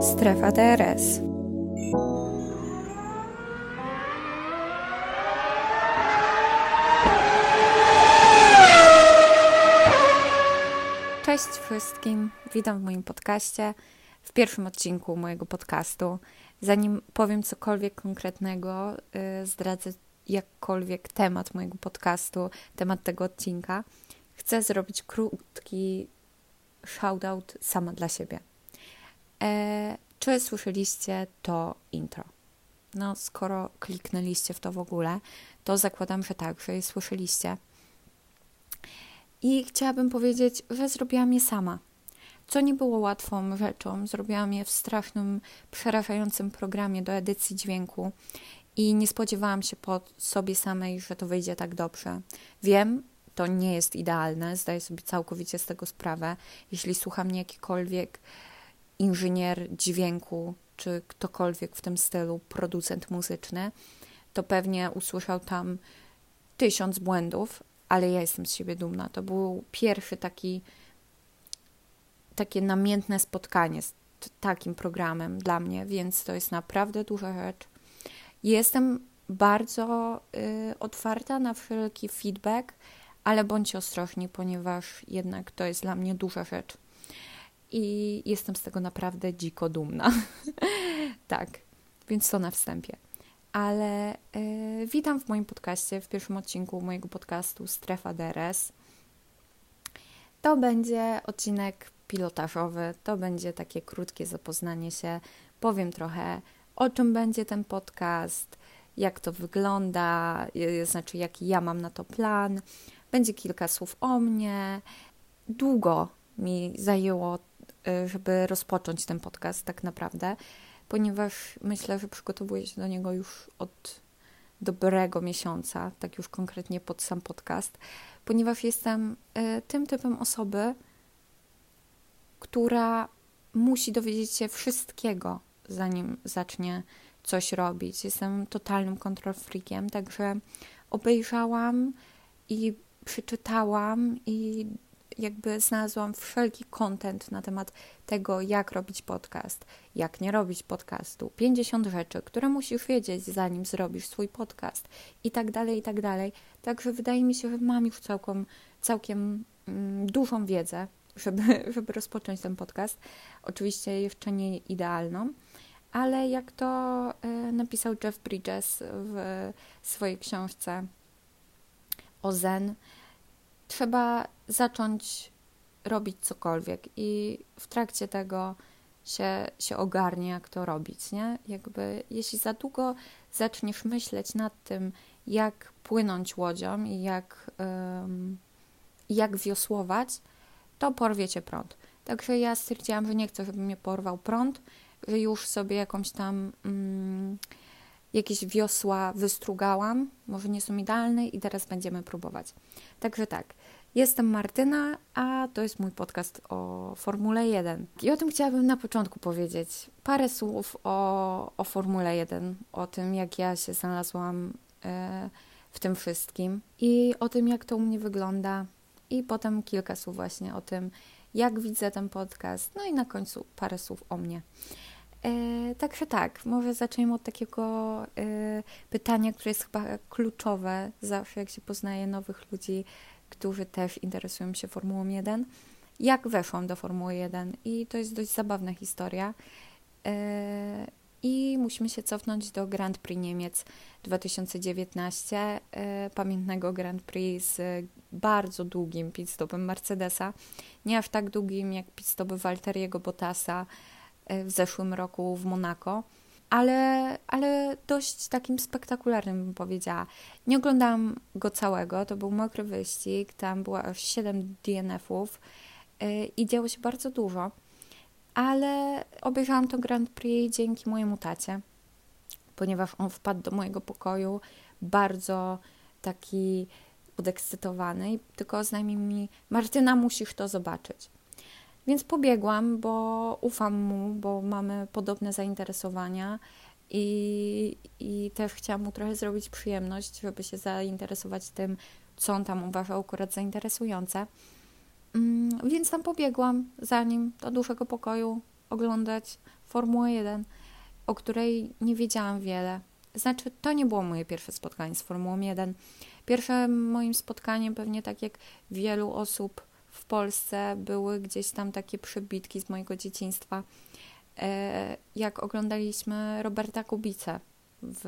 Strefa DRS. Cześć wszystkim, witam w moim podcaście, w pierwszym odcinku mojego podcastu. Zanim powiem cokolwiek konkretnego, yy, zdradzę jakkolwiek temat mojego podcastu, temat tego odcinka, chcę zrobić krótki shoutout sama dla siebie. E, czy słyszeliście to intro? No, skoro kliknęliście w to w ogóle, to zakładam, że tak, że je słyszeliście. I chciałabym powiedzieć, że zrobiłam je sama. Co nie było łatwą rzeczą, zrobiłam je w strasznym, przerażającym programie do edycji dźwięku i nie spodziewałam się po sobie samej, że to wyjdzie tak dobrze. Wiem, to nie jest idealne, zdaję sobie całkowicie z tego sprawę. Jeśli słucha mnie jakikolwiek inżynier dźwięku, czy ktokolwiek w tym stylu, producent muzyczny, to pewnie usłyszał tam tysiąc błędów, ale ja jestem z siebie dumna. To był pierwszy taki takie namiętne spotkanie z takim programem dla mnie, więc to jest naprawdę duża rzecz. Jestem bardzo y, otwarta na wszelki feedback, ale bądźcie ostrożni, ponieważ jednak to jest dla mnie duża rzecz. I jestem z tego naprawdę dziko dumna. tak, więc to na wstępie. Ale y, witam w moim podcaście, w pierwszym odcinku mojego podcastu Strefa DRS. To będzie odcinek pilotażowy, to będzie takie krótkie zapoznanie się. Powiem trochę o czym będzie ten podcast, jak to wygląda, znaczy jaki ja mam na to plan. Będzie kilka słów o mnie. Długo mi zajęło, y, żeby rozpocząć ten podcast, tak naprawdę, ponieważ myślę, że przygotowuję się do niego już od dobrego miesiąca, tak już konkretnie pod sam podcast, ponieważ jestem y, tym typem osoby, która musi dowiedzieć się wszystkiego zanim zacznie coś robić. Jestem totalnym control freakiem, także obejrzałam i przeczytałam i jakby znalazłam wszelki content na temat tego, jak robić podcast, jak nie robić podcastu, 50 rzeczy, które musisz wiedzieć, zanim zrobisz swój podcast i tak dalej, i tak dalej. Także wydaje mi się, że mam już całkiem, całkiem mm, dużą wiedzę, żeby, żeby rozpocząć ten podcast. Oczywiście jeszcze nie idealną, ale jak to e, napisał Jeff Bridges w swojej książce o Zen, trzeba zacząć robić cokolwiek i w trakcie tego się, się ogarnie, jak to robić, nie? Jakby, jeśli za długo zaczniesz myśleć nad tym, jak płynąć łodzią i jak, jak wiosłować, to porwiecie prąd. Także ja stwierdziłam, że nie chcę, żeby mnie porwał prąd, że już sobie jakąś tam mm, jakieś wiosła wystrugałam, może nie są idealne i teraz będziemy próbować. Także tak, jestem Martyna, a to jest mój podcast o Formule 1. I o tym chciałabym na początku powiedzieć. Parę słów o, o Formule 1, o tym jak ja się znalazłam e, w tym wszystkim i o tym jak to u mnie wygląda i potem kilka słów właśnie o tym, jak widzę ten podcast, no i na końcu parę słów o mnie. E, także tak, może zaczniemy od takiego e, pytania, które jest chyba kluczowe zawsze, jak się poznaje nowych ludzi, którzy też interesują się Formułą 1. Jak weszłam do Formuły 1? I to jest dość zabawna historia. E, I musimy się cofnąć do Grand Prix Niemiec 2019, e, pamiętnego Grand Prix z bardzo długim pitstopem Mercedesa. Nie aż tak długim jak pitstopy Walteriego Bottasa, w zeszłym roku w Monako, ale, ale dość takim spektakularnym bym powiedziała. Nie oglądałam go całego, to był mokry wyścig, tam było aż 7 DNF-ów e, i działo się bardzo dużo, ale obejrzałam to Grand Prix dzięki mojemu tacie, ponieważ on wpadł do mojego pokoju bardzo taki podekscytowany tylko oznajmił mi Martyna, musisz to zobaczyć. Więc pobiegłam, bo ufam mu, bo mamy podobne zainteresowania i, i też chciałam mu trochę zrobić przyjemność, żeby się zainteresować tym, co on tam uważał akurat za interesujące. Mm, więc tam pobiegłam za nim do dużego pokoju oglądać Formułę 1, o której nie wiedziałam wiele. Znaczy, to nie było moje pierwsze spotkanie z Formułą 1. Pierwszym moim spotkaniem, pewnie tak jak wielu osób w Polsce, były gdzieś tam takie przybitki z mojego dzieciństwa, e, jak oglądaliśmy Roberta Kubice w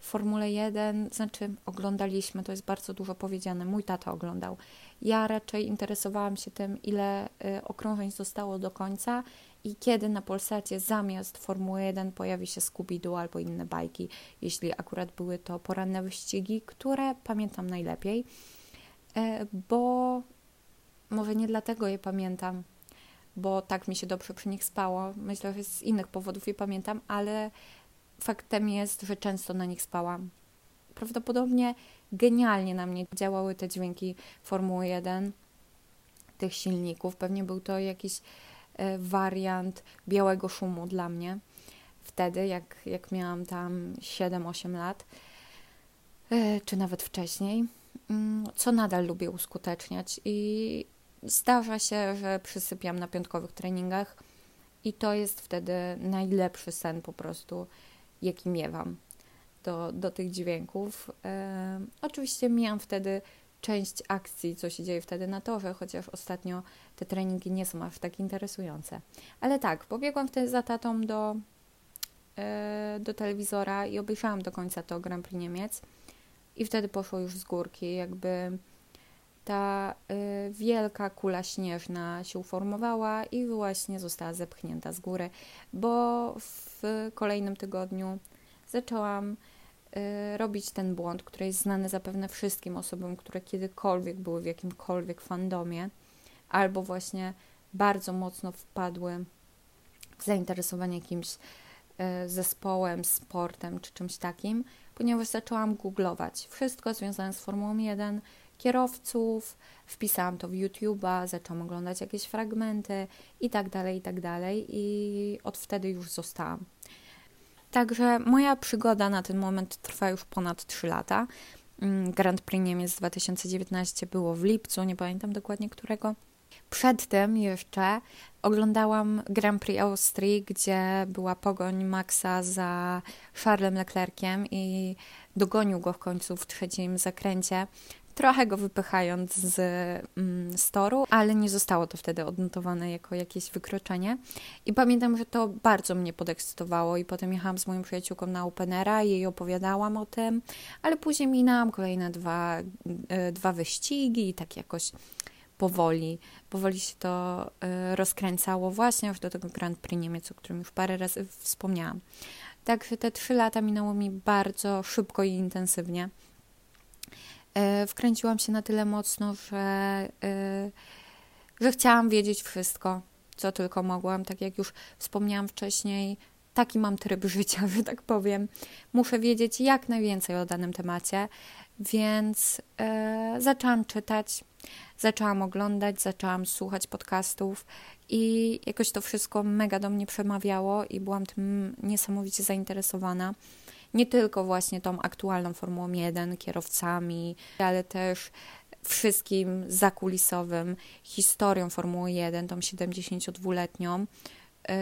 Formule 1, znaczy oglądaliśmy, to jest bardzo dużo powiedziane, mój tata oglądał. Ja raczej interesowałam się tym, ile y, okrążeń zostało do końca i kiedy na Polsacie zamiast Formuły 1 pojawi się Scooby-Doo albo inne bajki, jeśli akurat były to poranne wyścigi, które pamiętam najlepiej, e, bo może nie dlatego je pamiętam, bo tak mi się dobrze przy nich spało. Myślę, że z innych powodów je pamiętam, ale faktem jest, że często na nich spałam. Prawdopodobnie genialnie na mnie działały te dźwięki Formuły 1, tych silników. Pewnie był to jakiś e, wariant białego szumu dla mnie wtedy, jak, jak miałam tam 7-8 lat, e, czy nawet wcześniej, mm, co nadal lubię uskuteczniać. I zdarza się, że przysypiam na piątkowych treningach, i to jest wtedy najlepszy sen po prostu jaki miewam do, do tych dźwięków. E, oczywiście mijam wtedy część akcji, co się dzieje wtedy na torze, chociaż ostatnio te treningi nie są aż tak interesujące. Ale tak, pobiegłam wtedy za tatą do, e, do telewizora i obejrzałam do końca to Grand Prix Niemiec i wtedy poszło już z górki, jakby ta y, wielka kula śnieżna się uformowała i właśnie została zepchnięta z góry, bo w kolejnym tygodniu zaczęłam y, robić ten błąd, który jest znany zapewne wszystkim osobom, które kiedykolwiek były w jakimkolwiek fandomie, albo właśnie bardzo mocno wpadły w zainteresowanie jakimś y, zespołem, sportem czy czymś takim, ponieważ zaczęłam googlować. Wszystko związane z Formułą 1, kierowców, wpisałam to w YouTube'a, zaczęłam oglądać jakieś fragmenty i tak dalej, i tak dalej i od wtedy już zostałam. Także moja przygoda na ten moment trwa już ponad 3 lata. Mm, Grand Prix Niemiec 2019 było w lipcu, nie pamiętam dokładnie którego. Przed tym jeszcze oglądałam Grand Prix Austrii, gdzie była pogoń Maxa za Charlesem Leclerciem i dogonił go w końcu w trzecim zakręcie trochę go wypychając z, mm, z toru, ale nie zostało to wtedy odnotowane jako jakieś wykroczenie. I pamiętam, że to bardzo mnie podekscytowało i potem jechałam z moją przyjaciółką na Openera i jej opowiadałam o tym, ale później minęłam kolejne dwa, e, dwa wyścigi i tak jakoś powoli, powoli się to e, rozkręcało właśnie już do tego Grand Prix Niemiec, o którym już parę razy wspomniałam. Także te trzy lata minęło mi bardzo szybko i intensywnie. E, wkręciłam się na tyle mocno, że, e, że chciałam wiedzieć wszystko, co tylko mogłam. Tak jak już wspomniałam wcześniej, taki mam tryb życia, że tak powiem. Muszę wiedzieć jak najwięcej o danym temacie, więc e, zaczęłam czytać, zaczęłam oglądać, zaczęłam słuchać podcastów i jakoś to wszystko mega do mnie przemawiało i byłam tym niesamowicie zainteresowana nie tylko właśnie tą aktualną Formułą 1, kierowcami, ale też wszystkim zakulisowym, historią Formuły 1, tą 72-letnią, yy,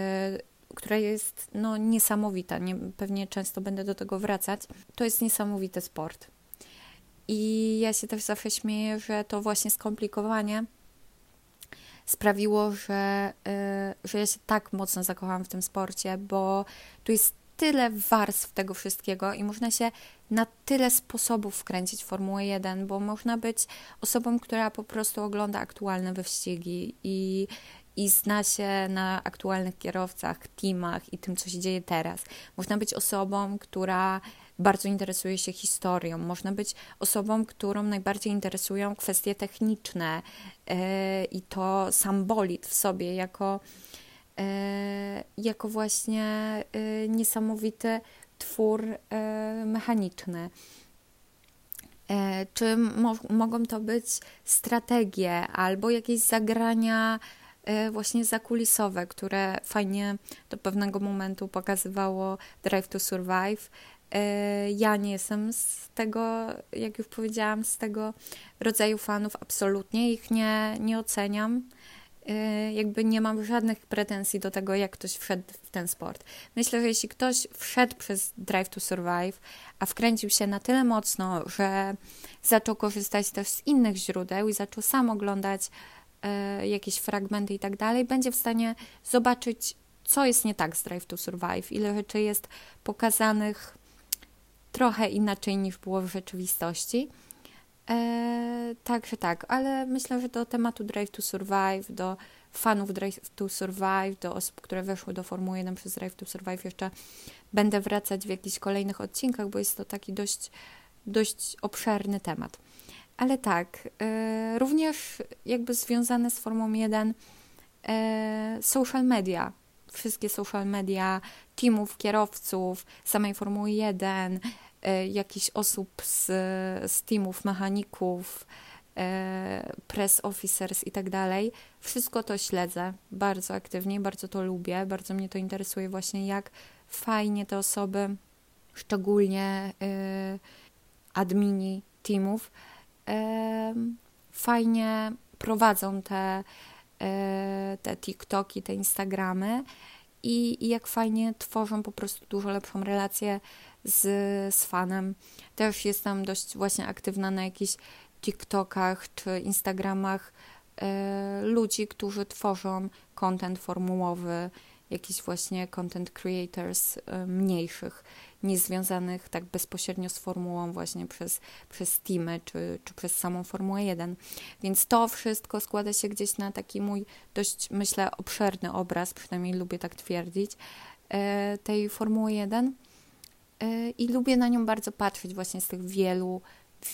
która jest no, niesamowita. Nie, pewnie często będę do tego wracać. To jest niesamowity sport. I ja się też zawsze śmieję, że to właśnie skomplikowanie sprawiło, że, yy, że ja się tak mocno zakochałam w tym sporcie, bo tu jest tyle warstw tego wszystkiego i można się na tyle sposobów wkręcić w Formułę 1, bo można być osobą, która po prostu ogląda aktualne wyścigi i, i zna się na aktualnych kierowcach, teamach i tym, co się dzieje teraz. Można być osobą, która bardzo interesuje się historią. Można być osobą, którą najbardziej interesują kwestie techniczne yy, i to sam bolid w sobie jako jako właśnie e, niesamowity twór e, mechaniczny. Czy mo mogą to być strategie albo jakieś zagrania właśnie zakulisowe, które fajnie do pewnego momentu pokazywało Drive to Survive, E, ja nie jestem z tego, jak już powiedziałam, z tego rodzaju fanów, absolutnie ich nie, nie oceniam. E, jakby nie mam żadnych pretensji do tego, jak ktoś wszedł w ten sport. Myślę, że jeśli ktoś wszedł przez Drive to Survive, a wkręcił się na tyle mocno, że zaczął korzystać też z innych źródeł i zaczął sam oglądać e, jakieś fragmenty i tak dalej, będzie w stanie zobaczyć, co jest nie tak z Drive to Survive, ile rzeczy jest pokazanych trochę inaczej niż było w rzeczywistości. E, także tak, ale myślę, że do tematu Drive to Survive, do fanów Drive to Survive, do osób, które weszły do Formuły 1 przez Drive to Survive jeszcze będę wracać w jakichś kolejnych odcinkach, bo jest to taki dość, dość obszerny temat. Ale tak, e, również jakby związane z Formą 1 e, social media, wszystkie social media, teamów, kierowców, samej Formuły 1, e, jakichś osób z, z teamów, mechaników, e, press officers i tak dalej. Wszystko to śledzę bardzo aktywnie, bardzo to lubię, bardzo mnie to interesuje właśnie jak fajnie te osoby, szczególnie e, admini teamów, fajnie prowadzą te E, te TikToki, te Instagramy i, i jak fajnie tworzą po prostu dużo lepszą relację z, z fanem. Też jestem dość właśnie aktywna na jakichś TikTokach czy Instagramach e, ludzi, którzy tworzą content formułowy, jakiś właśnie content creators e, mniejszych niezwiązanych tak bezpośrednio z formułą właśnie przez, przez Steamy czy, czy przez samą Formułę 1. Więc to wszystko składa się gdzieś na taki mój dość, myślę, obszerny obraz, przynajmniej lubię tak twierdzić, e, tej Formuły 1 e, i lubię na nią bardzo patrzeć właśnie z tych wielu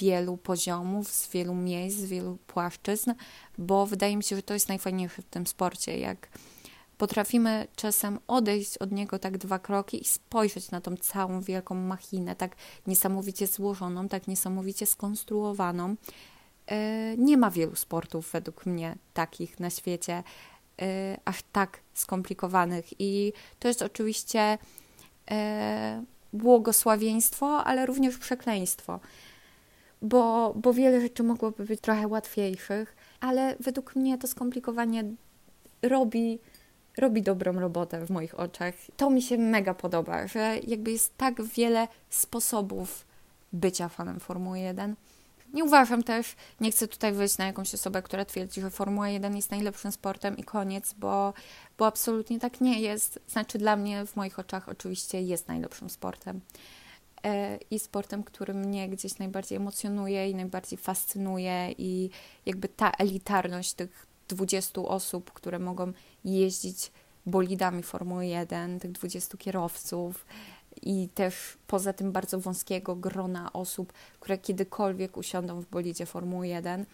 wielu poziomów, z wielu miejsc, z wielu płaszczyzn, bo wydaje mi się, że to jest najfajniejsze w tym sporcie, jak potrafimy czasem odejść od niego tak dwa kroki i spojrzeć na tą całą wielką machinę, tak niesamowicie złożoną, tak niesamowicie skonstruowaną. E, nie ma wielu sportów według mnie takich na świecie, e, aż tak skomplikowanych. I to jest oczywiście e, błogosławieństwo, ale również przekleństwo, bo, bo wiele rzeczy mogłoby być trochę łatwiejszych, ale według mnie to skomplikowanie robi robi dobrą robotę w moich oczach. To mi się mega podoba, że jakby jest tak wiele sposobów bycia fanem Formuły 1. Nie uważam też, nie chcę tutaj wyjść na jakąś osobę, która twierdzi, że Formuła 1 jest najlepszym sportem i koniec, bo, bo absolutnie tak nie jest. Znaczy dla mnie w moich oczach oczywiście jest najlepszym sportem. E, I sportem, który mnie gdzieś najbardziej emocjonuje i najbardziej fascynuje i jakby ta elitarność tych 20 osób, które mogą jeździć bolidami Formuły 1, tych 20 kierowców i też poza tym bardzo wąskiego grona osób, które kiedykolwiek usiądą w bolidzie Formuły 1.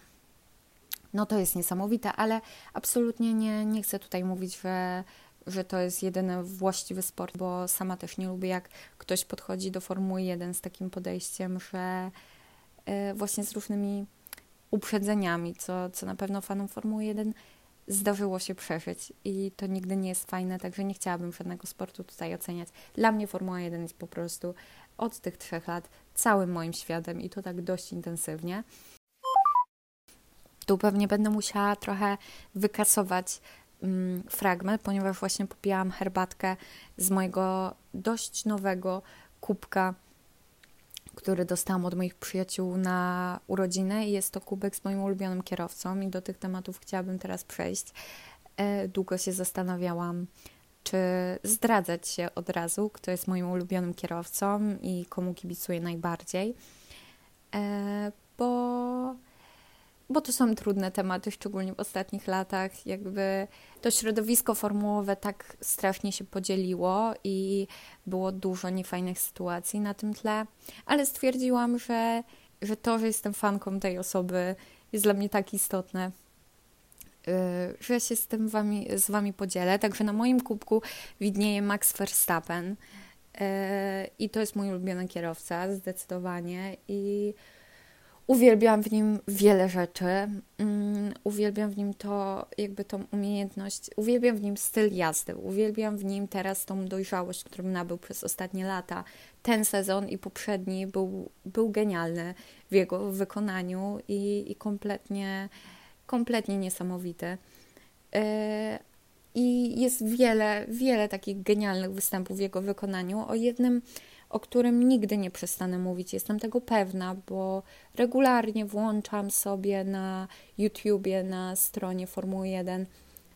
No to jest niesamowite, ale absolutnie nie, nie chcę tutaj mówić, że, że to jest jedyny właściwy sport, bo sama też nie lubię, jak ktoś podchodzi do Formuły 1 z takim podejściem, że e, właśnie z różnymi uprzedzeniami, co, co na pewno fanom Formuły 1 zdarzyło się przeżyć i to nigdy nie jest fajne, także nie chciałabym żadnego sportu tutaj oceniać. Dla mnie Formuła 1 jest po prostu od tych trzech lat całym moim światem i to tak dość intensywnie. Tu pewnie będę musiała trochę wykasować mm, fragment, ponieważ właśnie popijałam herbatkę z mojego dość nowego kubka który dostałam od moich przyjaciół na urodziny i jest to kubek z moim ulubionym kierowcą i do tych tematów chciałabym teraz przejść. E, długo się zastanawiałam, czy zdradzać się od razu, kto jest moim ulubionym kierowcą i komu kibicuję najbardziej, e, bo bo to są trudne tematy, szczególnie w ostatnich latach. Jakby to środowisko formułowe tak strasznie się podzieliło i było dużo niefajnych sytuacji na tym tle, ale stwierdziłam, że, że to, że jestem fanką tej osoby, jest dla mnie tak istotne, y, że się z tym wami, z Wami podzielę. Także na moim kubku widnieje Max Verstappen y, i to jest mój ulubiony kierowca, zdecydowanie. I Uwielbiam w nim wiele rzeczy. Um, uwielbiam w nim to, jakby tą umiejętność, uwielbiam w nim styl jazdy, uwielbiam w nim teraz tą dojrzałość, którą nabył przez ostatnie lata. Ten sezon i poprzedni był, był genialny w jego wykonaniu i, i kompletnie, kompletnie niesamowity. Yy, I jest wiele, wiele takich genialnych występów w jego wykonaniu. O jednym o którym nigdy nie przestanę mówić. Jestem tego pewna, bo regularnie włączam sobie na YouTubie, na stronie Formuły 1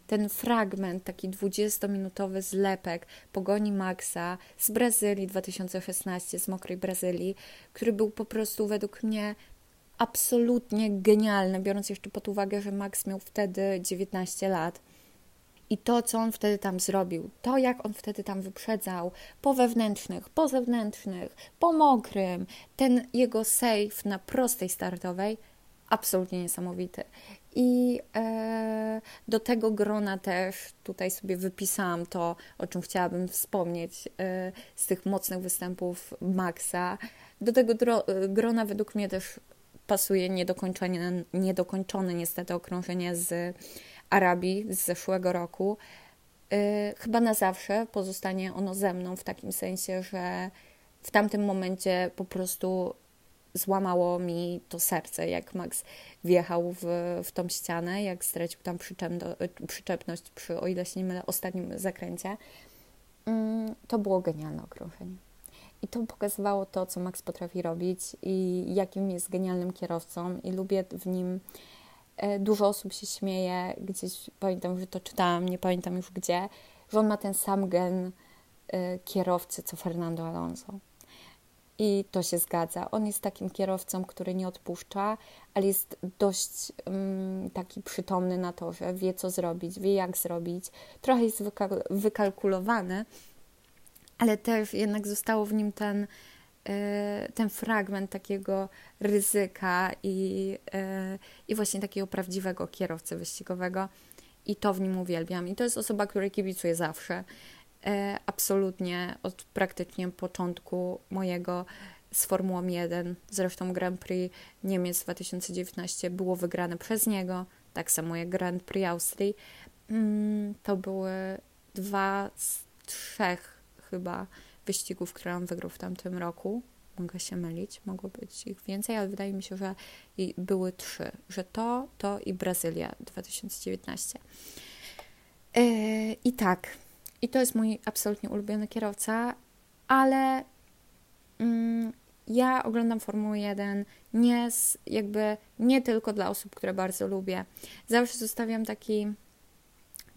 ten fragment, taki 20-minutowy zlepek pogoni Maxa z Brazylii 2016, z mokrej Brazylii, który był po prostu według mnie absolutnie genialny, biorąc jeszcze pod uwagę, że Max miał wtedy 19 lat. I to, co on wtedy tam zrobił, to jak on wtedy tam wyprzedzał, po wewnętrznych, po zewnętrznych, po mokrym, ten jego save na prostej startowej, absolutnie niesamowity. I e, do tego grona też tutaj sobie wypisałam to, o czym chciałabym wspomnieć e, z tych mocnych występów Maxa. Do tego dro, grona według mnie też pasuje niedokończone, niedokończone niestety okrążenie z Arabii z zeszłego roku, yy, chyba na zawsze pozostanie ono ze mną w takim sensie, że w tamtym momencie po prostu złamało mi to serce, jak Max wjechał w, w tą ścianę, jak stracił tam przyczepność przy, o ile się nie mylę, ostatnim zakręcie. Yy, to było genialne okrążenie. I to pokazywało to, co Max potrafi robić i jakim jest genialnym kierowcą i lubię w nim dużo osób się śmieje, gdzieś pamiętam, że to czytałam, nie pamiętam już gdzie, że on ma ten sam gen e, kierowcy co Fernando Alonso. I to się zgadza. On jest takim kierowcą, który nie odpuszcza, ale jest dość um, taki przytomny na to, że wie co zrobić, wie jak zrobić. Trochę jest wykal wykalkulowany, ale też jednak zostało w nim ten E, ten fragment takiego ryzyka i, e, i właśnie takiego prawdziwego kierowcy wyścigowego. I to w nim uwielbiam. I to jest osoba, której kibicuję zawsze. E, absolutnie od praktycznie początku mojego z Formułą 1. Zresztą Grand Prix Niemiec 2019 było wygrane przez niego, tak samo jak Grand Prix Austrii. Mm, to były dwa z trzech chyba wyścigów, które on wygrał w tamtym roku. Mogę się mylić, mogło być ich więcej, ale wydaje mi się, że były trzy, że to, to i Brazylia 2019. Yy, e, I tak, i to jest mój absolutnie ulubiony kierowca, ale mm, ja oglądam Formułę 1 nie z, jakby nie tylko dla osób, które bardzo lubię. Zawsze zostawiam taki,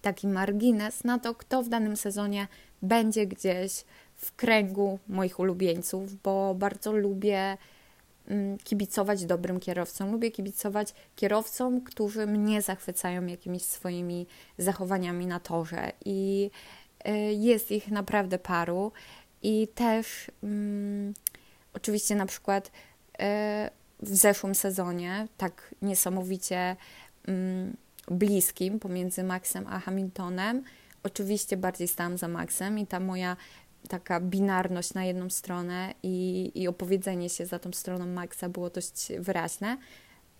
taki margines na to, kto w danym sezonie będzie gdzieś w kręgu moich ulubieńców, bo bardzo lubię mm, kibicować dobrym kierowcom. Lubię kibicować kierowcom, którzy mnie zachwycają jakimiś swoimi zachowaniami na torze i y, jest ich naprawdę paru i też um, oczywiście na przykład y, w zeszłym sezonie tak niesamowicie um, bliskim pomiędzy Maxem a Hamiltonem oczywiście bardziej stałam za Maxem i ta moja taka binarność na jedną stronę i, i opowiedzenie się za tą stroną Maxa było dość wyraźne,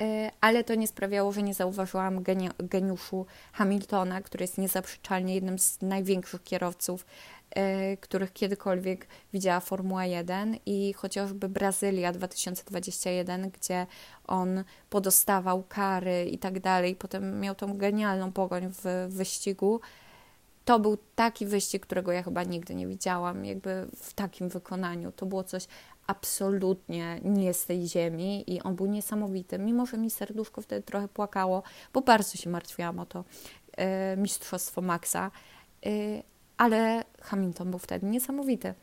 e, ale to nie sprawiało, że nie zauważyłam geni geniuszu Hamiltona, który jest niezaprzeczalnie jednym z największych kierowców, e, których kiedykolwiek widziała Formuła 1 i chociażby Brazylia 2021, gdzie on podostawał kary i tak dalej, potem miał tą genialną pogoń w wyścigu, to był taki wyścig, którego ja chyba nigdy nie widziałam, jakby w takim wykonaniu. To było coś absolutnie nie z tej ziemi i on był niesamowity, mimo że mi serduszko wtedy trochę płakało, bo bardzo się martwiłam o to e, mistrzostwo Maxa, e, ale Hamilton był wtedy niesamowity.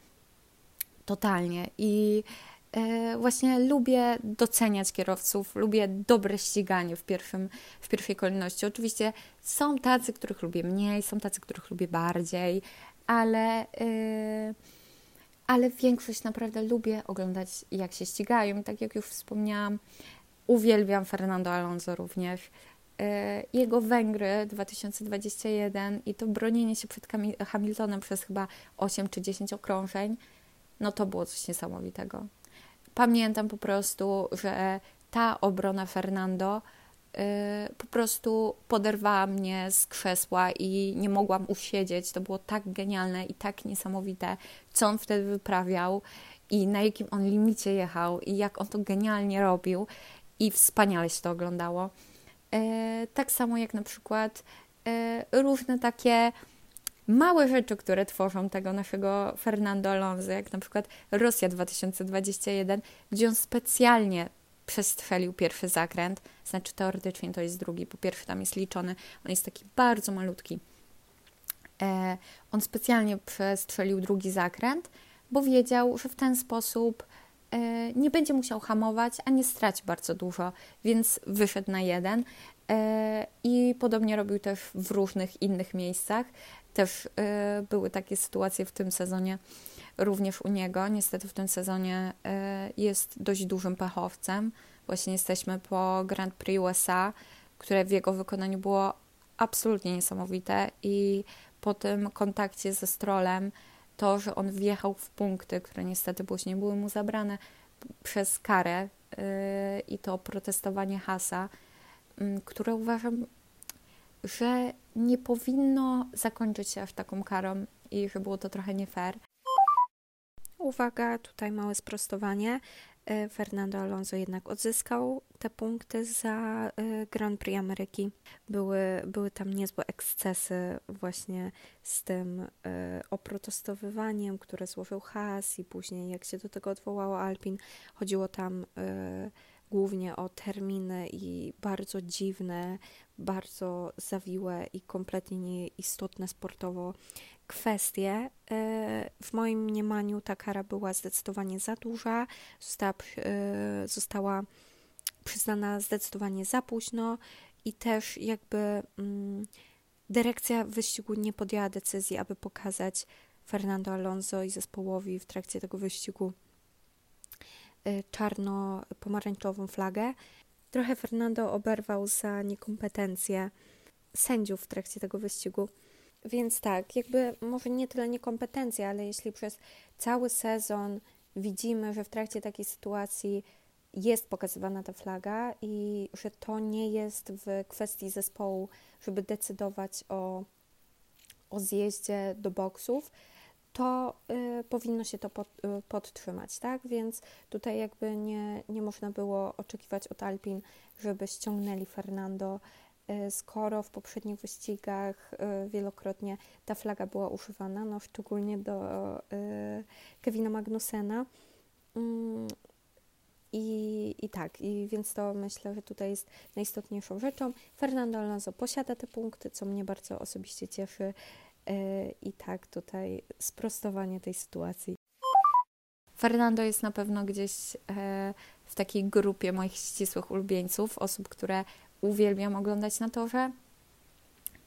Totalnie. I właśnie lubię doceniać kierowców, lubię dobre ściganie w, pierwszym, w pierwszej kolejności. Oczywiście są tacy, których lubię mniej, są tacy, których lubię bardziej, ale, yy, ale większość naprawdę lubię oglądać, jak się ścigają. Tak jak już wspomniałam, uwielbiam Fernando Alonso również. Yy, jego Węgry 2021 i to bronienie się przed Hamiltonem przez chyba 8 czy 10 okrążeń, no to było coś niesamowitego. Pamiętam po prostu, że ta obrona Fernando y, po prostu poderwała mnie z krzesła i nie mogłam usiedzieć. To było tak genialne i tak niesamowite, co on wtedy wyprawiał i na jakim on limicie jechał i jak on to genialnie robił i wspaniale się to oglądało. E, tak samo jak na przykład e, różne takie małe rzeczy, które tworzą tego naszego Fernando Alonso, jak na przykład Rosja 2021, gdzie on specjalnie przestrzelił pierwszy zakręt, znaczy teoretycznie to jest drugi, po pierwsze tam jest liczony, on jest taki bardzo malutki. E, on specjalnie przestrzelił drugi zakręt, bo wiedział, że w ten sposób e, nie będzie musiał hamować, a nie straci bardzo dużo, więc wyszedł na jeden. E, I podobnie robił też w różnych innych miejscach. Też e, były takie sytuacje w tym sezonie, również u niego. Niestety w tym sezonie jest dość dużym pechowcem. Właśnie jesteśmy po Grand Prix USA, które w jego wykonaniu było absolutnie niesamowite i po tym kontakcie ze Strolem to, że on wjechał w punkty, które niestety później były mu zabrane przez karę yy, i to protestowanie Hasa, które uważam, że nie powinno zakończyć się aż taką karą i że było to trochę nie fair. Uwaga, tutaj małe sprostowanie. E, Fernando Alonso jednak odzyskał te punkty za e, Grand Prix Ameryki. Były, były tam niezłe ekscesy właśnie z tym e, oprotestowywaniem, które złożył Haas i później jak się do tego odwołało Alpin. Chodziło tam głównie o terminy i bardzo dziwne, bardzo zawiłe i kompletnie nieistotne sportowo kwestie. E, w moim mniemaniu ta kara była zdecydowanie za duża, została, e, została przyznana zdecydowanie za późno i też jakby mm, dyrekcja wyścigu nie podjęła decyzji, aby pokazać Fernando Alonso i zespołowi w trakcie tego wyścigu czarno-pomarańczową flagę. Trochę Fernando oberwał za niekompetencje sędziów w trakcie tego wyścigu. Więc tak, jakby może nie tyle niekompetencja, ale jeśli przez cały sezon widzimy, że w trakcie takiej sytuacji jest pokazywana ta flaga i że to nie jest w kwestii zespołu, żeby decydować o, o zjeździe do boksów, to y, powinno się to pod, y, podtrzymać, tak? Więc tutaj jakby nie, nie można było oczekiwać od Alpin, żeby ściągnęli Fernando E, skoro w poprzednich wyścigach e, wielokrotnie ta flaga była używana, no szczególnie do e, Kevina Magnusena. Mm, I, I tak, i więc to myślę, że tutaj jest najistotniejszą rzeczą. Fernando Alonso posiada te punkty, co mnie bardzo osobiście cieszy. I tak, tutaj sprostowanie tej sytuacji. Fernando jest na pewno gdzieś w takiej grupie moich ścisłych ulubieńców, osób, które uwielbiam oglądać na torze,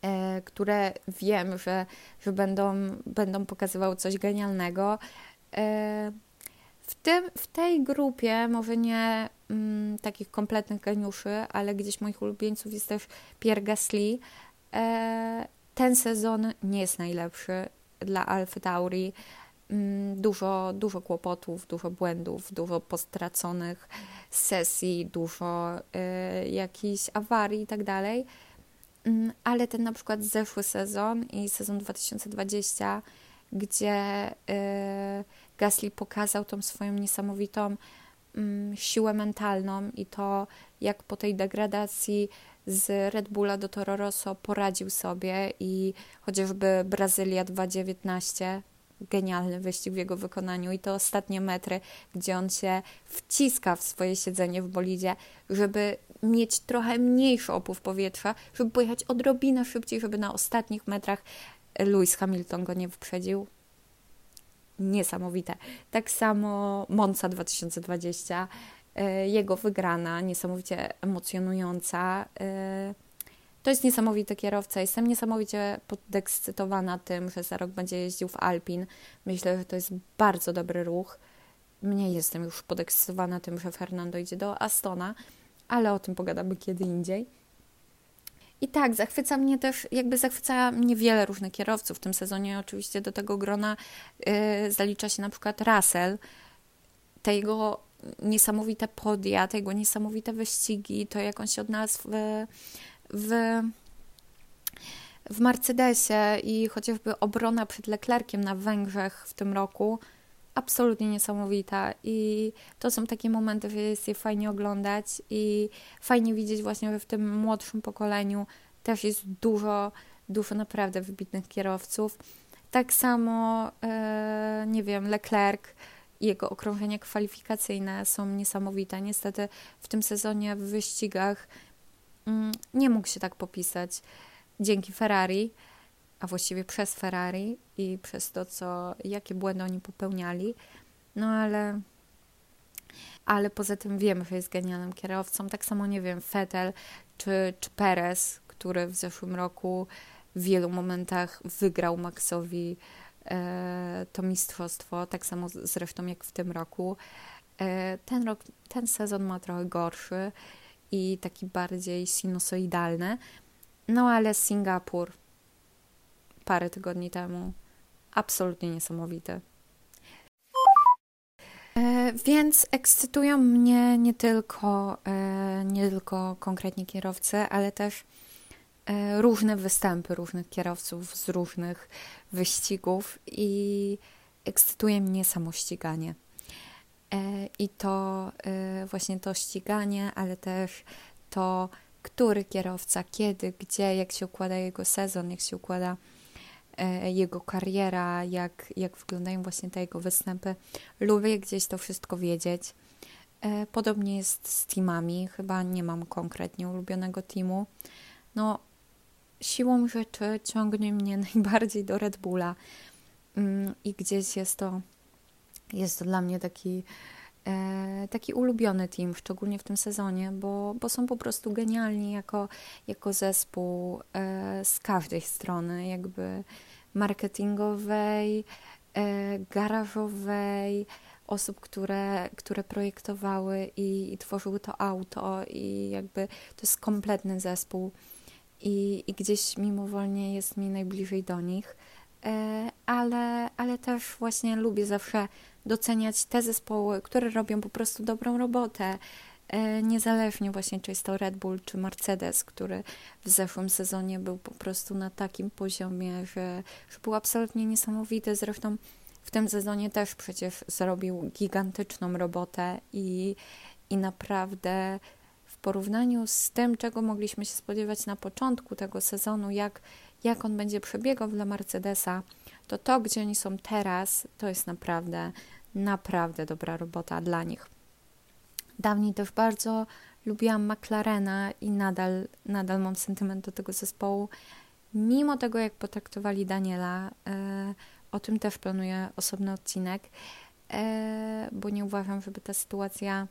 e, które wiem, że, że będą, będą pokazywały coś genialnego. E, w, tym, w tej grupie, może nie mm, takich kompletnych geniuszy, ale gdzieś moich ulubieńców jest też Pierre Gasly. E, ten sezon nie jest najlepszy dla Alfa Tauri. Mm, dużo, dużo kłopotów, dużo błędów, dużo postraconych sesji, dużo y, jakichś awarii i tak dalej. Mm, ale ten na przykład zeszły sezon i sezon 2020, gdzie y, Gasly pokazał tą swoją niesamowitą siłę mentalną i to, jak po tej degradacji z Red Bulla do Toro Rosso poradził sobie i chociażby Brazylia 2019 genialny wyścig w jego wykonaniu i te ostatnie metry, gdzie on się wciska w swoje siedzenie w bolidzie, żeby mieć trochę mniejszy opływ powietrza, żeby pojechać odrobinę szybciej, żeby na ostatnich metrach Lewis Hamilton go nie wyprzedził. Niesamowite. Tak samo Monza 2020, e, jego wygrana, niesamowicie emocjonująca. E, to jest niesamowity kierowca. Jestem niesamowicie podekscytowana tym, że za rok będzie jeździł w Alpin. Myślę, że to jest bardzo dobry ruch. Mnie jestem już podekscytowana tym, że Fernando idzie do Astona, ale o tym pogadamy kiedy indziej. I tak, zachwyca mnie też, jakby zachwyca mnie wiele różnych kierowców. W tym sezonie oczywiście do tego grona yy, zalicza się na przykład Russell. Te jego niesamowite podia, te jego niesamowite wyścigi, to jak on się odnalazł w, w, w Mercedesie i chociażby obrona przed Leclerciem na Węgrzech w tym roku, absolutnie niesamowita i to są takie momenty, że jest je fajnie oglądać i fajnie widzieć właśnie, że w tym młodszym pokoleniu też jest dużo, dużo naprawdę wybitnych kierowców. Tak samo, e, nie wiem, Leclerc jego okrążenia kwalifikacyjne są niesamowite. Niestety w tym sezonie w wyścigach mm, nie mógł się tak popisać dzięki Ferrari, a właściwie przez Ferrari i przez to, co, jakie błędy oni popełniali. No ale, ale poza tym wiemy, że jest genialnym kierowcą. Tak samo, nie wiem, Vettel czy, czy Perez, który w zeszłym roku w wielu momentach wygrał Maxowi e, to mistrzostwo, tak samo zresztą jak w tym roku. E, ten rok, ten sezon ma trochę gorszy i taki bardziej sinusoidalny, no ale Singapur parę tygodni temu absolutnie niesamowity. E, więc ekscytują mnie nie tylko, e, nie tylko konkretnie kierowcy, ale też e, różne występy różnych kierowców z różnych wyścigów i ekscytuje mnie samo ściganie. I to właśnie to ściganie, ale też to, który kierowca, kiedy, gdzie, jak się układa jego sezon, jak się układa jego kariera, jak, jak wyglądają właśnie te jego występy. Lubię gdzieś to wszystko wiedzieć. Podobnie jest z teamami, chyba nie mam konkretnie ulubionego teamu. No, siłą rzeczy ciągnie mnie najbardziej do Red Bulla mm, i gdzieś jest to, jest to dla mnie taki, e, taki ulubiony team, szczególnie w tym sezonie, bo, bo są po prostu genialni jako, jako zespół e, z każdej strony, jakby marketingowej, e, garażowej, osób, które, które projektowały i, i tworzyły to auto i jakby to jest kompletny zespół i, i gdzieś mimowolnie jest mi najbliżej do nich, e, ale, ale też właśnie lubię zawsze doceniać te zespoły, które robią po prostu dobrą robotę, e, niezależnie właśnie czy jest to Red Bull czy Mercedes, który w zeszłym sezonie był po prostu na takim poziomie, że, że był absolutnie niesamowity. Zresztą w tym sezonie też przecież zrobił gigantyczną robotę i, i naprawdę w porównaniu z tym, czego mogliśmy się spodziewać na początku tego sezonu, jak, jak on będzie przebiegał dla Mercedesa, to to, gdzie oni są teraz, to jest naprawdę, naprawdę dobra robota dla nich. Dawniej też bardzo lubiłam McLarena i nadal, nadal mam sentyment do tego zespołu. Mimo tego, jak potraktowali Daniela, e, o tym też planuję osobny odcinek, e, bo nie uważam, żeby ta sytuacja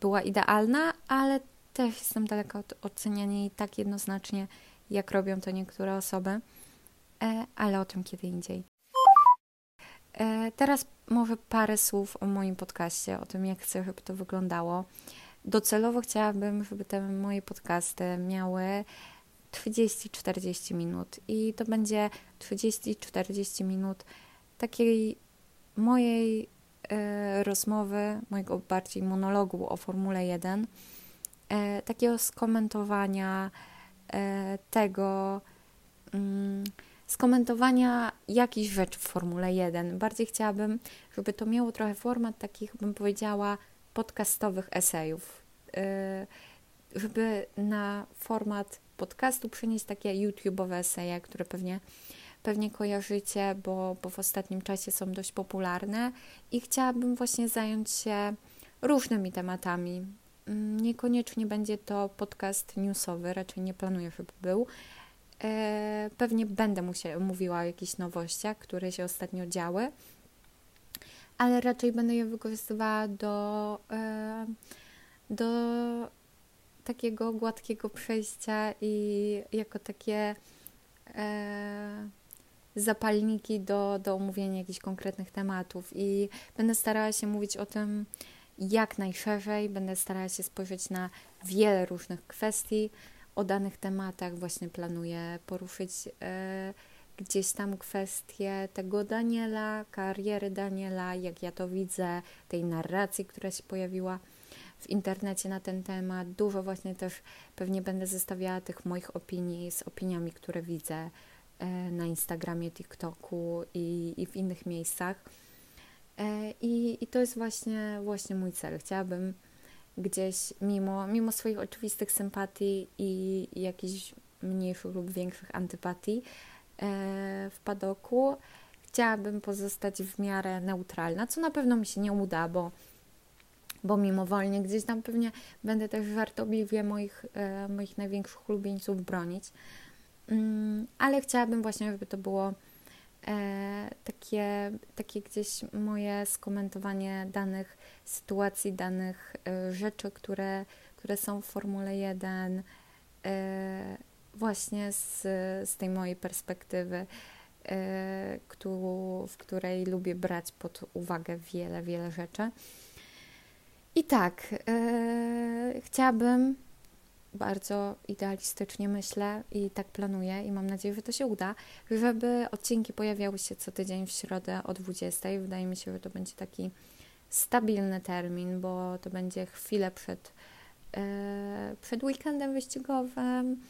była idealna, ale też jestem daleka od oceniania jej tak jednoznacznie, jak robią to niektóre osoby, e, ale o tym kiedy indziej. E, teraz może parę słów o moim podcaście, o tym, jak chcę, żeby to wyglądało. Docelowo chciałabym, żeby te moje podcasty miały 30-40 minut i to będzie 30-40 minut takiej mojej e, rozmowy, mojego bardziej monologu o Formule 1, e, takiego skomentowania tego, mm, skomentowania jakichś rzeczy w Formule 1. Bardziej chciałabym, żeby to miało trochę format takich, bym powiedziała, podcastowych esejów. E, żeby na format podcastu przenieść takie YouTube'owe eseje, które pewnie, pewnie kojarzycie, bo, bo w ostatnim czasie są dość popularne i chciałabym właśnie zająć się różnymi tematami. Niekoniecznie będzie to podcast newsowy, raczej nie planuję, żeby był. E, pewnie będę musiała, mówiła o jakichś nowościach, które się ostatnio działy, ale raczej będę je wykorzystywała do, e, do takiego gładkiego przejścia i jako takie e, zapalniki do, do omówienia jakichś konkretnych tematów. I będę starała się mówić o tym jak najszerzej, będę starała się spojrzeć na wiele różnych kwestii. O danych tematach właśnie planuję poruszyć e, gdzieś tam kwestie tego Daniela, kariery Daniela, jak ja to widzę, tej narracji, która się pojawiła w internecie na ten temat. Dużo właśnie też pewnie będę zestawiała tych moich opinii z opiniami, które widzę e, na Instagramie, TikToku i, i w innych miejscach. E, I, I to jest właśnie, właśnie mój cel. Chciałabym gdzieś, mimo, mimo swoich oczywistych sympatii i, jakichś mniejszych lub większych antypatii e, w padoku, chciałabym pozostać w miarę neutralna, co na pewno mi się nie uda, bo, bo mimowolnie gdzieś tam pewnie będę też żartobliwie moich, e, moich największych ulubieńców bronić. Mm, ale chciałabym właśnie, żeby to było takie, takie gdzieś moje skomentowanie danych sytuacji, danych e, rzeczy, które, które są w Formule 1, e, właśnie z, z tej mojej perspektywy, e, w której lubię brać pod uwagę wiele, wiele rzeczy. I tak, e, chciałabym bardzo idealistycznie myślę i tak planuję i mam nadzieję, że to się uda, żeby odcinki pojawiały się co tydzień w środę o 20. Wydaje mi się, że to będzie taki stabilny termin, bo to będzie chwilę przed, e, przed weekendem wyścigowym,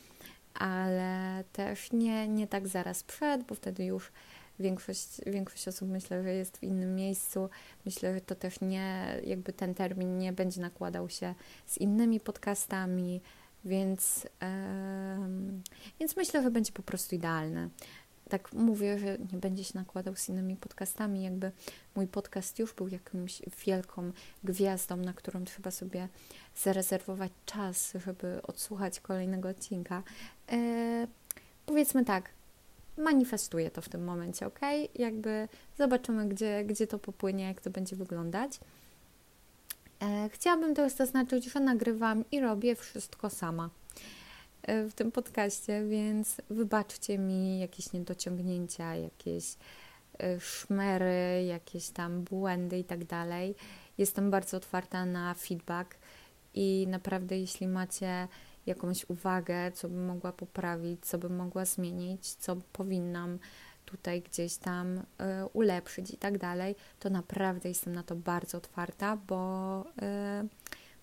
ale też nie, nie tak zaraz przed, bo wtedy już większość, większość osób myślę, że jest w innym miejscu. Myślę, że to też nie, jakby ten termin nie będzie nakładał się z innymi podcastami, więc, więc myślę, że będzie po prostu idealny. Tak mówię, że nie będzie się nakładał z innymi podcastami, jakby mój podcast już był jakąś wielką gwiazdą, na którą trzeba sobie zarezerwować czas, żeby odsłuchać kolejnego odcinka. Yy, powiedzmy tak, manifestuję to w tym momencie, ok? Jakby zobaczymy, gdzie, gdzie to popłynie, jak to będzie wyglądać. E, chciałabym też zaznaczyć, że nagrywam i robię wszystko sama e, w tym podcaście, więc wybaczcie mi jakieś niedociągnięcia, jakieś e, szmery, jakieś tam błędy i tak dalej. Jestem bardzo otwarta na feedback i naprawdę, jeśli macie jakąś uwagę, co bym mogła poprawić, co bym mogła zmienić, co powinnam tutaj gdzieś tam y, ulepszyć i tak dalej, to naprawdę jestem na to bardzo otwarta, bo, y,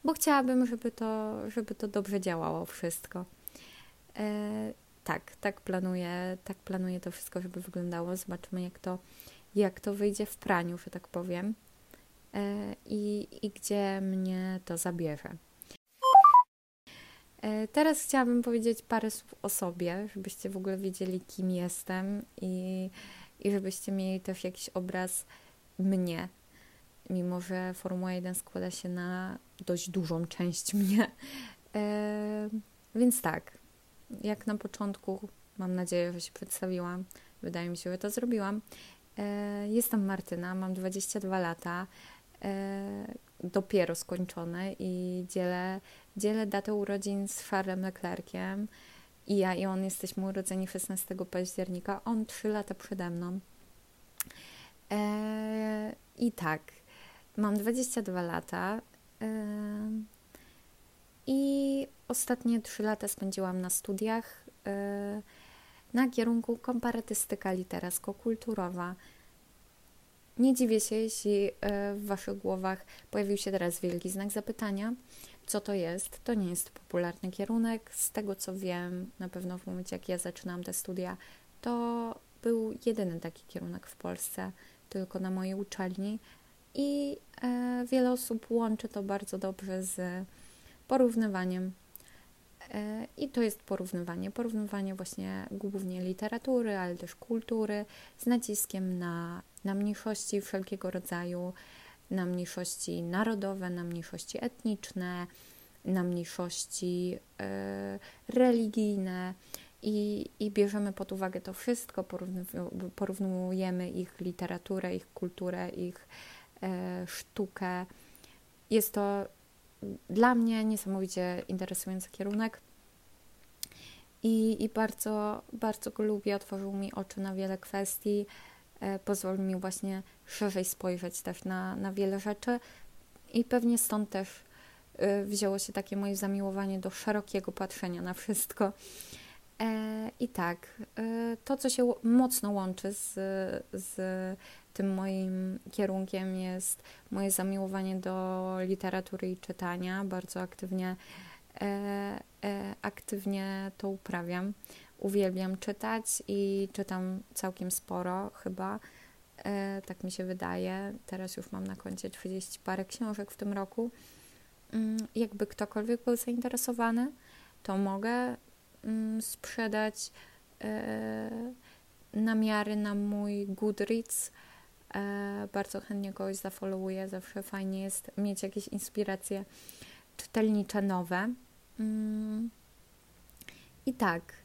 bo chciałabym, żeby to, żeby to dobrze działało wszystko. Y, tak, tak planuję, tak planuję to wszystko, żeby wyglądało. Zobaczymy, jak to, jak to wyjdzie w praniu, że tak powiem. I, i gdzie mnie to zabierze. E, teraz chciałabym powiedzieć parę słów o sobie, żebyście w ogóle wiedzieli, kim jestem i, i żebyście mieli też jakiś obraz mnie, mimo że Formuła 1 składa się na dość dużą część mnie. E, więc tak, jak na początku, mam nadzieję, że się przedstawiłam, wydaje mi się, że to zrobiłam. E, jestem Martyna, mam 22 lata, e, dopiero skończone i dzielę dzielę datę urodzin z Charlesem Leclerciem i ja i on jesteśmy urodzeni 16 października, on 3 lata przede mną. E, I tak, mam 22 lata e, i ostatnie 3 lata spędziłam na studiach e, na kierunku komparatystyka literacko-kulturowa. Nie dziwię się, jeśli e, w Waszych głowach pojawił się teraz wielki znak zapytania, co to jest. To nie jest popularny kierunek. Z tego co wiem, na pewno w momencie jak ja zaczynałam te studia, to był jedyny taki kierunek w Polsce, tylko na mojej uczelni. I e, wiele osób łączy to bardzo dobrze z porównywaniem. E, I to jest porównywanie. Porównywanie właśnie głównie literatury, ale też kultury, z naciskiem na, na mniejszości wszelkiego rodzaju, na mniejszości narodowe, na mniejszości etniczne, na mniejszości e, religijne i, i bierzemy pod uwagę to wszystko, porównujemy ich literaturę, ich kulturę, ich e, sztukę. Jest to dla mnie niesamowicie interesujący kierunek. I, I bardzo, bardzo go lubię, otworzył mi oczy na wiele kwestii. E, pozwoli mi właśnie szerzej spojrzeć też na, na wiele rzeczy i pewnie stąd też e, wzięło się takie moje zamiłowanie do szerokiego patrzenia na wszystko. E, I tak, to co się mocno łączy z, z tym moim kierunkiem jest moje zamiłowanie do literatury i czytania. Bardzo aktywnie, aktywnie to uprawiam. Uwielbiam czytać i czytam całkiem sporo chyba. tak mi się wydaje. Teraz już mam na koncie 30 parę książek w tym roku. Mm, jakby ktokolwiek był zainteresowany, to mogę Mm, sprzedać e, namiary na mój Goodreads. E, bardzo chętnie kogoś zafollowuję. Zawsze fajnie jest mieć jakieś inspiracje czytelnicze nowe. Mm. I tak, e,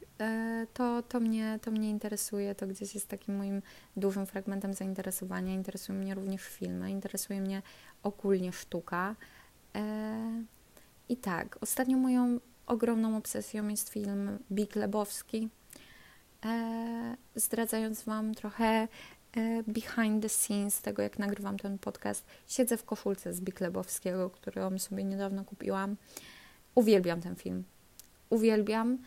to, to, mnie, to mnie interesuje, to gdzieś jest takim moim dużym fragmentem zainteresowania. Interesują mnie również filmy, interesuje mnie ogólnie sztuka. I tak, ostatnio moją ogromną obsesją jest film Big Lebowski. E, zdradzając Wam trochę e, behind the scenes tego, jak nagrywam ten podcast, siedzę w koszulce z Big Lebowskiego, którą sobie niedawno kupiłam. Uwielbiam ten film. Uwielbiam.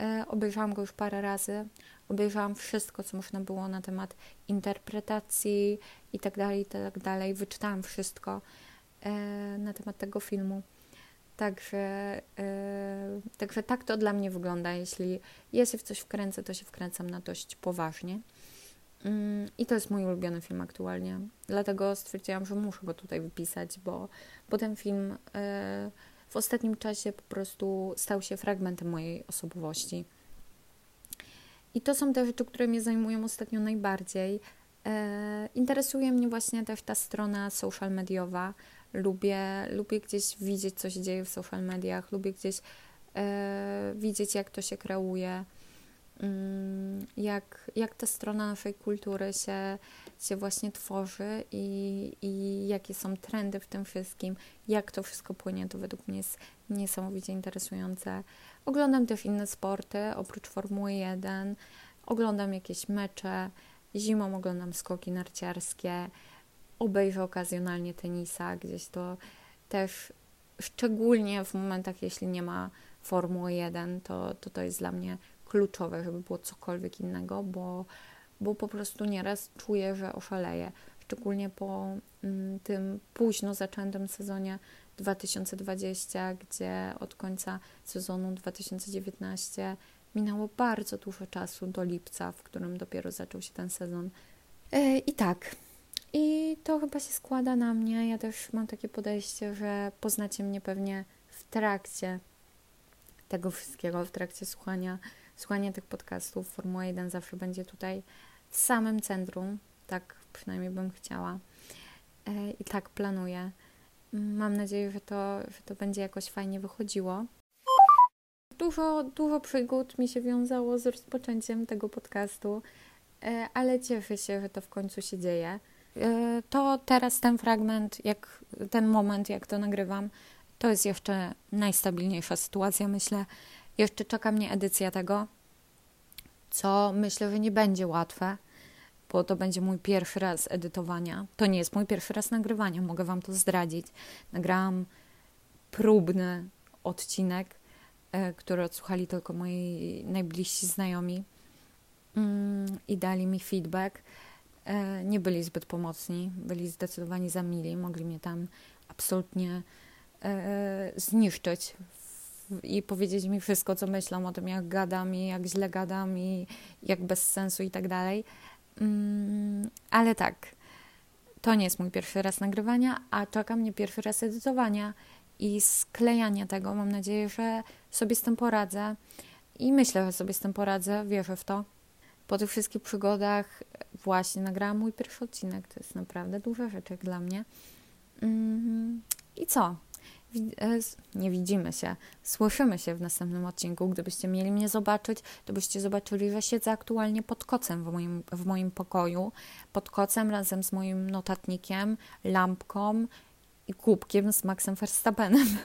E, obejrzałam go już parę razy. Obejrzałam wszystko, co można było na temat interpretacji i tak dalej, i tak dalej. Wyczytałam wszystko e, na temat tego filmu. Także, yy, także tak to dla mnie wygląda. Jeśli ja się w coś wkręcę, to się wkręcam na dość poważnie. Yy, I to jest mój ulubiony film aktualnie. Dlatego stwierdziłam, że muszę go tutaj wypisać, bo, bo ten film w ostatnim czasie po prostu stał się fragmentem mojej osobowości. I to są te rzeczy, które mnie zajmują ostatnio najbardziej. E, interesuje mnie właśnie też ta strona social mediowa, Lubię, lubię gdzieś widzieć, co się dzieje w social mediach, lubię gdzieś e, widzieć, jak to się kreuje, jak, jak ta strona naszej kultury się, się właśnie tworzy i, i jakie są trendy w tym wszystkim, jak to wszystko płynie, to według mnie jest niesamowicie interesujące. Oglądam też inne sporty, oprócz Formuły 1, oglądam jakieś mecze, zimą oglądam skoki narciarskie, obejrzę okazjonalnie tenisa, gdzieś to też szczególnie w momentach, jeśli nie ma Formuły 1, to, to to jest dla mnie kluczowe, żeby było cokolwiek innego, bo, bo po prostu nieraz czuję, że oszaleję. Szczególnie po mm, tym późno zaczętym sezonie 2020, gdzie od końca sezonu 2019 minęło bardzo dużo czasu do lipca, w którym dopiero zaczął się ten sezon. E, I tak, i to chyba się składa na mnie. Ja też mam takie podejście, że poznacie mnie pewnie w trakcie tego wszystkiego, w trakcie słuchania, słuchania tych podcastów. Formuła 1 zawsze będzie tutaj w samym centrum. Tak przynajmniej bym chciała. E, I tak planuję. Mam nadzieję, że to, że to będzie jakoś fajnie wychodziło. Dużo, dużo przygód mi się wiązało z rozpoczęciem tego podcastu, e, ale cieszę się, że to w końcu się dzieje. E, to teraz ten fragment, jak ten moment, jak to nagrywam, to jest jeszcze najstabilniejsza sytuacja, myślę. Jeszcze czeka mnie edycja tego, co myślę, że nie będzie łatwe, bo to będzie mój pierwszy raz edytowania. To nie jest mój pierwszy raz nagrywania, mogę Wam to zdradzić. Nagrałam próbny odcinek, e, który odsłuchali tylko moi najbliżsi znajomi mm, i dali mi feedback. E, nie byli zbyt pomocni, byli zdecydowani za mili, mogli mnie tam absolutnie e, zniszczyć i powiedzieć mi wszystko, co myślą o tym, jak gadam i jak źle gadam i jak bez sensu i tak dalej. Mm, ale tak, to nie jest mój pierwszy raz nagrywania, a czeka mnie pierwszy raz edytowania i sklejania tego. Mam nadzieję, że sobie z tym poradzę i myślę, że sobie z tym poradzę, wierzę w to po tych wszystkich przygodach właśnie nagrałam mój pierwszy odcinek. To jest naprawdę duża rzecz dla mnie. Mm, I co? E, nie widzimy się, słyszymy się w następnym odcinku. Gdybyście mieli mnie zobaczyć, to byście zobaczyli, że siedzę aktualnie pod kocem w moim, w moim pokoju. Pod kocem razem z moim notatnikiem, lampką i kubkiem z Maxem Verstappenem.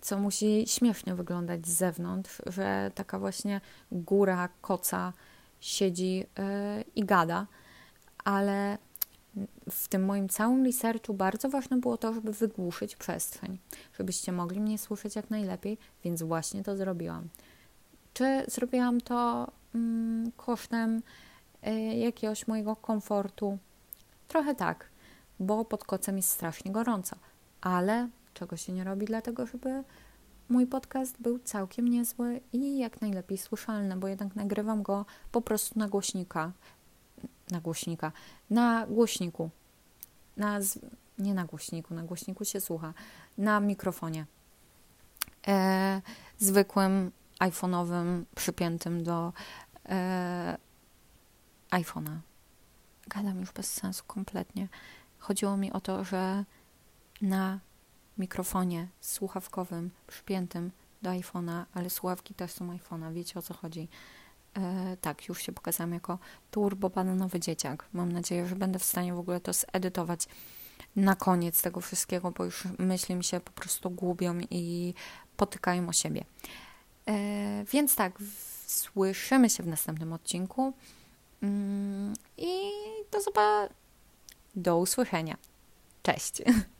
Co musi śmiesznie wyglądać z zewnątrz, że taka właśnie góra koca siedzi yy, i gada, ale w tym moim całym researchu bardzo ważne było to, żeby wygłuszyć przestrzeń, żebyście mogli mnie słyszeć jak najlepiej, więc właśnie to zrobiłam. Czy zrobiłam to mm, kosztem y, jakiegoś mojego komfortu? Trochę tak, bo pod kocem jest strasznie gorąco, ale czego się nie robi, dlatego żeby mój podcast był całkiem niezły i jak najlepiej słyszalny, bo jednak nagrywam go po prostu na głośnika. Na głośnika. Na głośniku. Na, nie na głośniku, na głośniku się słucha. Na mikrofonie. E, zwykłym iPhone'owym, przypiętym do e, iPhone'a. Gadam już bez sensu kompletnie. Chodziło mi o to, że na mikrofonie słuchawkowym przypiętym do iPhone'a, ale słuchawki też są iPhone'a, wiecie o co chodzi. E, tak, już się pokazałam jako turbo bananowy dzieciak. Mam nadzieję, że będę w stanie w ogóle to zedytować na koniec tego wszystkiego, bo już myśli mi się po prostu gubią i potykają o siebie. E, więc tak, słyszymy się w następnym odcinku mm, i do zobaczenia. Do usłyszenia. Cześć.